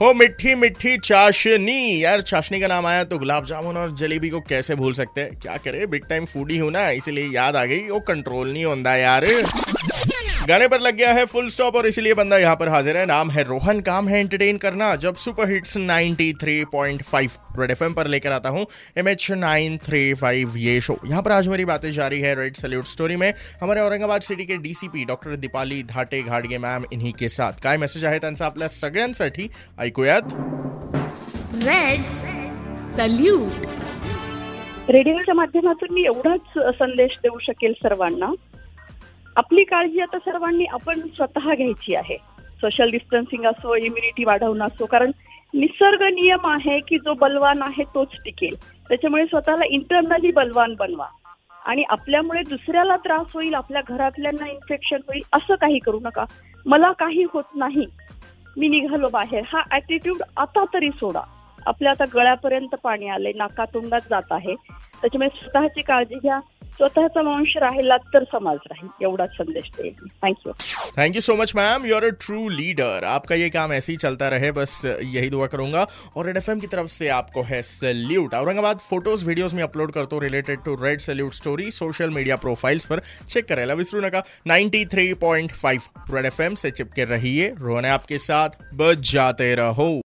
हो मिठी मिठी चाशनी। यार, चाशनी का नाम आया तो गुलाब जामुन और जलेबी को कैसे भूल सकते हैं? क्या करे? बिग टाइम फूडी हूँ ना, इसीलिए याद आ गई। वो कंट्रोल नहीं होता यार। गाने पर लग गया है फुल स्टॉप और इसलिए बंदा यहाँ पर हाजिर है। नाम है रोहन काम है एंटरटेन करना। जब सुपर हिट्स 93.5 रेड एफएम पर लेकर आता हूँ M H nine three five ये शो यहाँ पर आज मेरी बातें जारी है रेड सल्यूट स्टोरी में। हमारे औरंगाबाद सिटी के डीसीपी डॉक्टर दीपाली धाटे घाडगे मॅम इन्हीं के साथ। काय मेसेज आहे त्यांचा आपल्या सगळ्यांसाठी ऐकूयात रेड सल्यूट रेडिओच्या माध्यमातून मी एवढाच संदेश देऊ शकेल सर्वांना आपली काळजी आता सर्वांनी आपण स्वतः घ्यायची आहे. सोशल डिस्टन्सिंग असो इम्युनिटी वाढवणं असो कारण निसर्ग नियम आहे की जो बलवान आहे तोच टिकेल. त्याच्यामुळे स्वतःला इंटरनली बलवान बनवा. आणि आपल्यामुळे दुसऱ्याला त्रास होईल आपल्या घरातल्यांना इन्फेक्शन होईल असं काही करू नका. मला काही होत नाही. मी निघालो बाहेर. हा ऍटिट्यूड आता तरी सोडा. आपल्या आता गळ्यापर्यंत पाणी आले नाकातोंडात जात आहे. त्याच्यामुळे स्वतःची काळजी घ्या. स्वतःचा वंश राहिला तर समाज राहील, एवढाच संदेश देईल thank you thank you so much ma'am you are a true leader आपका ये काम ऐसे ही चलता रहे, बस यही दुआ करूँगा। और रेड एफ़ की तरफ़ से आपको है सल्यूट औरंगाबाद फ़ोटोज़ वीडियोस में अपलोड करतो related to red salute story social media profiles पर चेक करायला विसरू नका। 93.5 रेड एफ़ से चिपके रहिए। रोहन आपके साथ। बच जाते रहो।